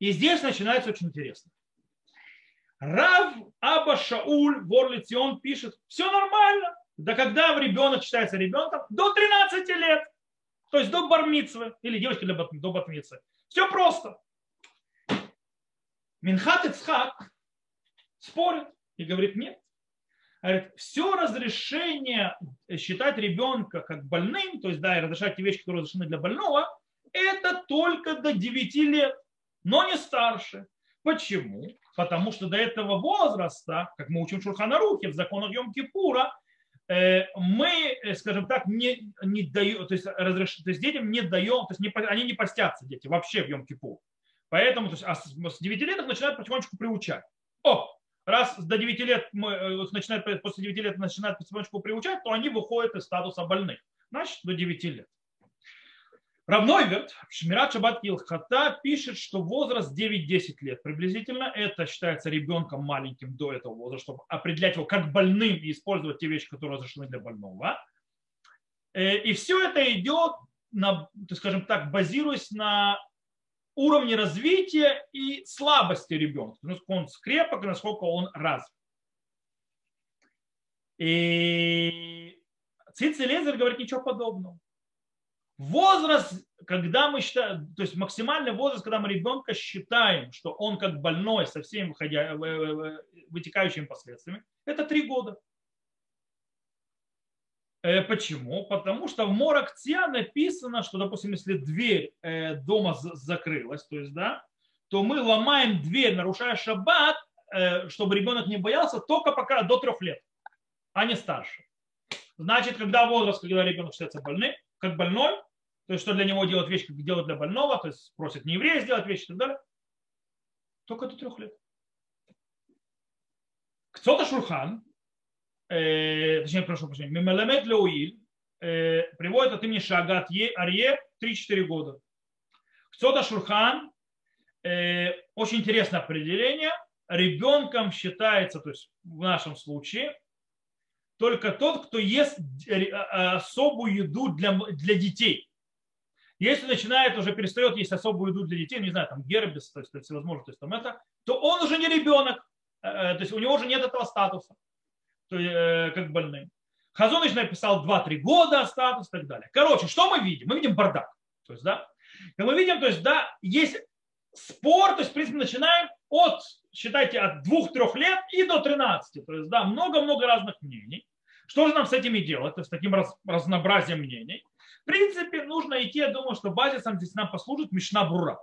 И здесь начинается очень интересно. Рав Аба Шауль Ворлицион пишет, все нормально. Да когда ребенок считается ребенком? До 13 лет. То есть до бармитсвы. Или девочки до батмитсвы. Все просто. Минхат Ицхак спорит и говорит, нет. Говорит, все разрешение считать ребенка как больным, то есть да, и разрешать те вещи, которые разрешены для больного, это только до 9 лет, но не старше. Почему? Потому что до этого возраста, как мы учим Шурханарухе, в законах Йом-Кипура, э, мы, э, скажем так, не, не даем, то есть, разреш... то есть детям не даем, то есть не, они не постятся, дети, вообще в Йом-Кипур. Поэтому то есть, а с 9 лет их начинают потихонечку приучать. О, раз до 9 лет мы, э, начинают, после 9 лет начинают потихонечку приучать, то они выходят из статуса больных. Значит, до 9 лет. Равнойверт, Шмират Шабат Илхата пишет, что возраст 9-10 лет приблизительно, это считается ребенком маленьким до этого возраста, чтобы определять его как больным и использовать те вещи, которые разрешены для больного. Э, и все это идет, на, скажем так, базируясь на уровне развития и слабости ребенка, насколько он скрепок, насколько он развит. И Цици Лезер говорит ничего подобного. Возраст, когда мы считаем, то есть максимальный возраст, когда мы ребенка считаем, что он как больной со всеми выходя, вытекающими последствиями, это три года. Э, почему? Потому что в Моракция написано, что, допустим, если дверь э, дома закрылась, то есть, да, то мы ломаем дверь, нарушая шаббат, э, чтобы ребенок не боялся, только пока до трех лет, а не старше. Значит, когда возраст, когда ребенок считается больным, как больной, то есть что для него делать вещь, как делать для больного, то есть просят не еврея сделать вещи и так далее, только до трех лет. Кто-то Шурхан, э, точнее, прошу прощения, Мимелемет Леуиль, э, приводит от имени Шагат Е, Арье 3-4 года. Кто-то Шурхан, э, очень интересное определение, ребенком считается, то есть в нашем случае, только тот, кто ест э, особую еду для, для детей. Если начинает уже перестает есть особую еду для детей, не знаю, там гербис, то есть всевозможные, то есть там это, то он уже не ребенок, э, э, то есть у него уже нет этого статуса, то есть, э, как больным. Хазоныч написал 2-3 года статус и так далее. Короче, что мы видим? Мы видим бардак. То есть, да, как мы видим, то есть, да, есть спор, то есть, в принципе, начинаем от, считайте, от 2-3 лет и до 13. То есть, да, много-много разных мнений. Что же нам с этими делать, то есть, с таким раз, разнообразием мнений? В принципе, нужно идти, я думаю, что базисом здесь нам послужит Мишна Бура.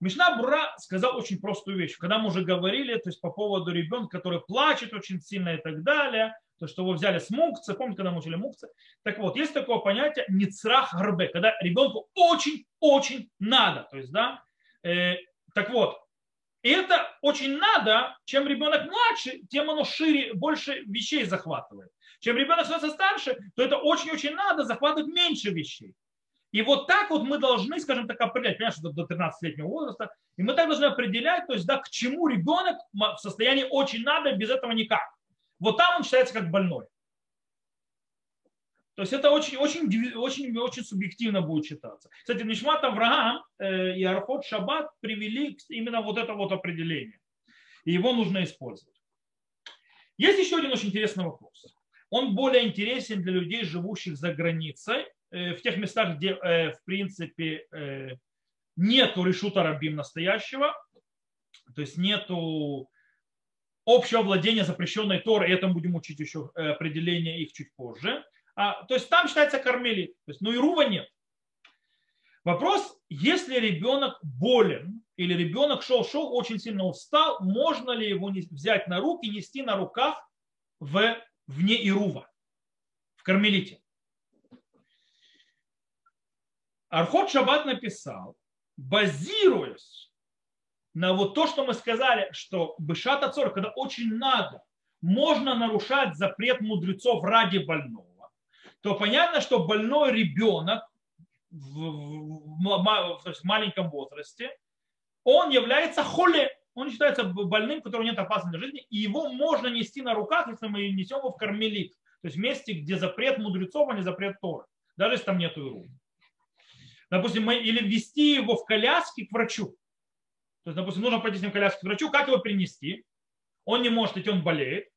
Мишна Бура сказал очень простую вещь. Когда мы уже говорили, то есть по поводу ребенка, который плачет очень сильно и так далее, то, что его взяли с мукцы, помните, когда мы учили мукцы? Так вот, есть такое понятие ницрах гарбе, когда ребенку очень-очень надо. То есть, да, э, так вот, и это очень надо, чем ребенок младше, тем оно шире, больше вещей захватывает. Чем ребенок становится старше, то это очень-очень надо захватывать меньше вещей. И вот так вот мы должны, скажем так, определять, понимаешь, до 13-летнего возраста, и мы так должны определять, то есть, да, к чему ребенок в состоянии очень надо, без этого никак. Вот там он считается как больной. То есть это очень, очень, очень, очень субъективно будет считаться. Кстати, Нишмат Авраам э, и Архот Шаббат привели именно вот это вот определение. И его нужно использовать. Есть еще один очень интересный вопрос он более интересен для людей, живущих за границей, э, в тех местах, где, э, в принципе, э, нету решута рабим настоящего, то есть нету общего владения запрещенной Торой, и это будем учить еще определение их чуть позже. А, то есть там считается кармелит. То есть, ну и рува нет. Вопрос, если ребенок болен или ребенок шел-шел, очень сильно устал, можно ли его взять на руки, нести на руках в, вне Ирува, в кармелите? Архот Шаббат написал, базируясь на вот то, что мы сказали, что Бышат Ацор, когда очень надо, можно нарушать запрет мудрецов ради больного, то понятно, что больной ребенок в, в, в, в маленьком возрасте, он является холе, он считается больным, у которого нет опасности для жизни, и его можно нести на руках, если мы несем его в кармелит, то есть месте, где запрет мудрецов, а не запрет Тора, даже если там нету ирума. Допустим, мы, или ввести его в коляске к врачу. То есть, допустим, нужно пойти с ним в коляске к врачу, как его принести? Он не может идти, он болеет.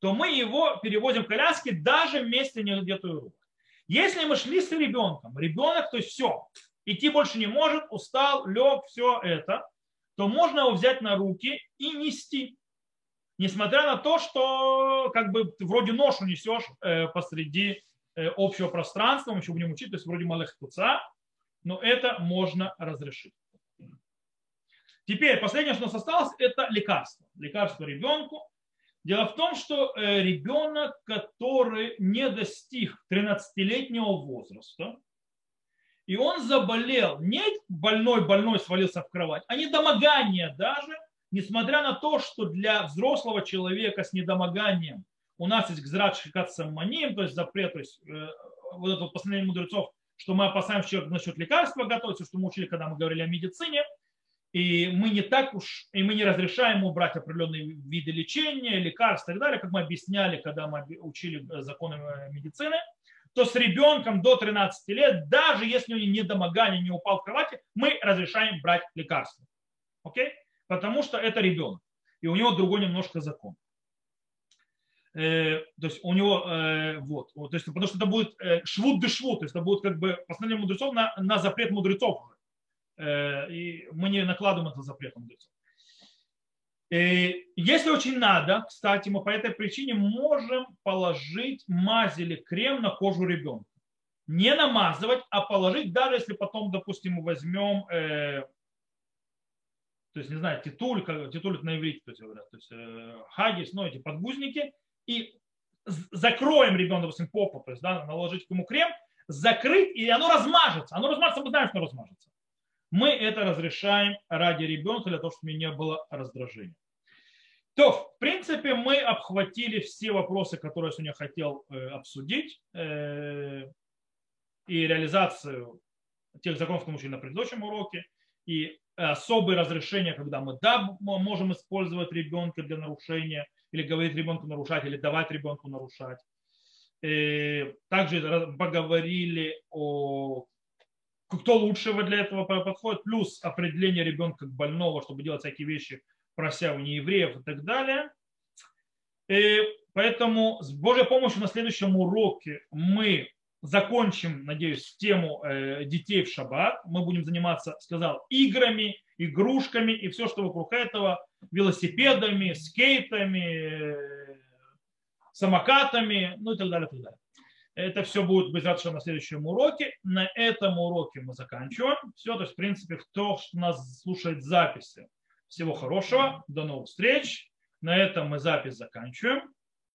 То мы его перевозим в коляске даже в месте, где то Если мы шли с ребенком, ребенок, то есть все, идти больше не может, устал, лег, все это, то можно его взять на руки и нести. Несмотря на то, что как бы вроде ношу несешь э, посреди э, общего пространства, мы еще будем учить, то есть вроде малых туца, но это можно разрешить. Теперь последнее, что у нас осталось, это лекарство. Лекарство ребенку. Дело в том, что э, ребенок, который не достиг 13-летнего возраста, и он заболел, не больной-больной свалился в кровать, а недомогание даже, несмотря на то, что для взрослого человека с недомоганием у нас есть гзрат шикат самманим, то есть запрет, то есть э, вот это вот постановление мудрецов что мы опасаемся человек насчет лекарства готовиться, что мы учили, когда мы говорили о медицине, и мы не так уж, и мы не разрешаем ему брать определенные виды лечения, лекарств и так далее, как мы объясняли, когда мы учили законы медицины, то с ребенком до 13 лет, даже если у него недомогание, не упал в кровати, мы разрешаем брать лекарства. Окей? Потому что это ребенок. И у него другой немножко закон. Э, то есть у него э, вот, то есть, потому что это будет э, швуд де швуд, то есть это будет как бы постановление мудрецов на, на запрет мудрецов. И мы не накладываем это запрет мудрецов. И если очень надо, кстати, мы по этой причине можем положить мазь или крем на кожу ребенка. Не намазывать, а положить, даже если потом, допустим, мы возьмем, э, то есть, не знаю, титуль, титуль на иврите, то есть, говорят, то есть э, хагис, ну, эти подгузники, и закроем ребенка, допустим, попу, то есть да, наложить ему крем, закрыть, и оно размажется. Оно размажется, мы знаем, что размажется. Мы это разрешаем ради ребенка, для того, чтобы не было раздражения. То, в принципе, мы обхватили все вопросы, которые я сегодня хотел э, обсудить, э, и реализацию тех законов, которые мы учили на предыдущем уроке, и особые разрешения, когда мы да, можем использовать ребенка для нарушения – или говорить ребенку нарушать, или давать ребенку нарушать. И также поговорили о кто лучше для этого подходит, плюс определение ребенка как больного, чтобы делать всякие вещи, прося у неевреев и так далее. И поэтому с Божьей помощью на следующем уроке мы закончим, надеюсь, тему э, детей в шаббат. Мы будем заниматься, сказал, играми, игрушками и все, что вокруг этого, велосипедами, скейтами, самокатами, ну и так далее, так далее. Это все будет быть на следующем уроке. На этом уроке мы заканчиваем. Все, то есть, в принципе, кто нас слушает записи. Всего хорошего, до новых встреч. На этом мы запись заканчиваем.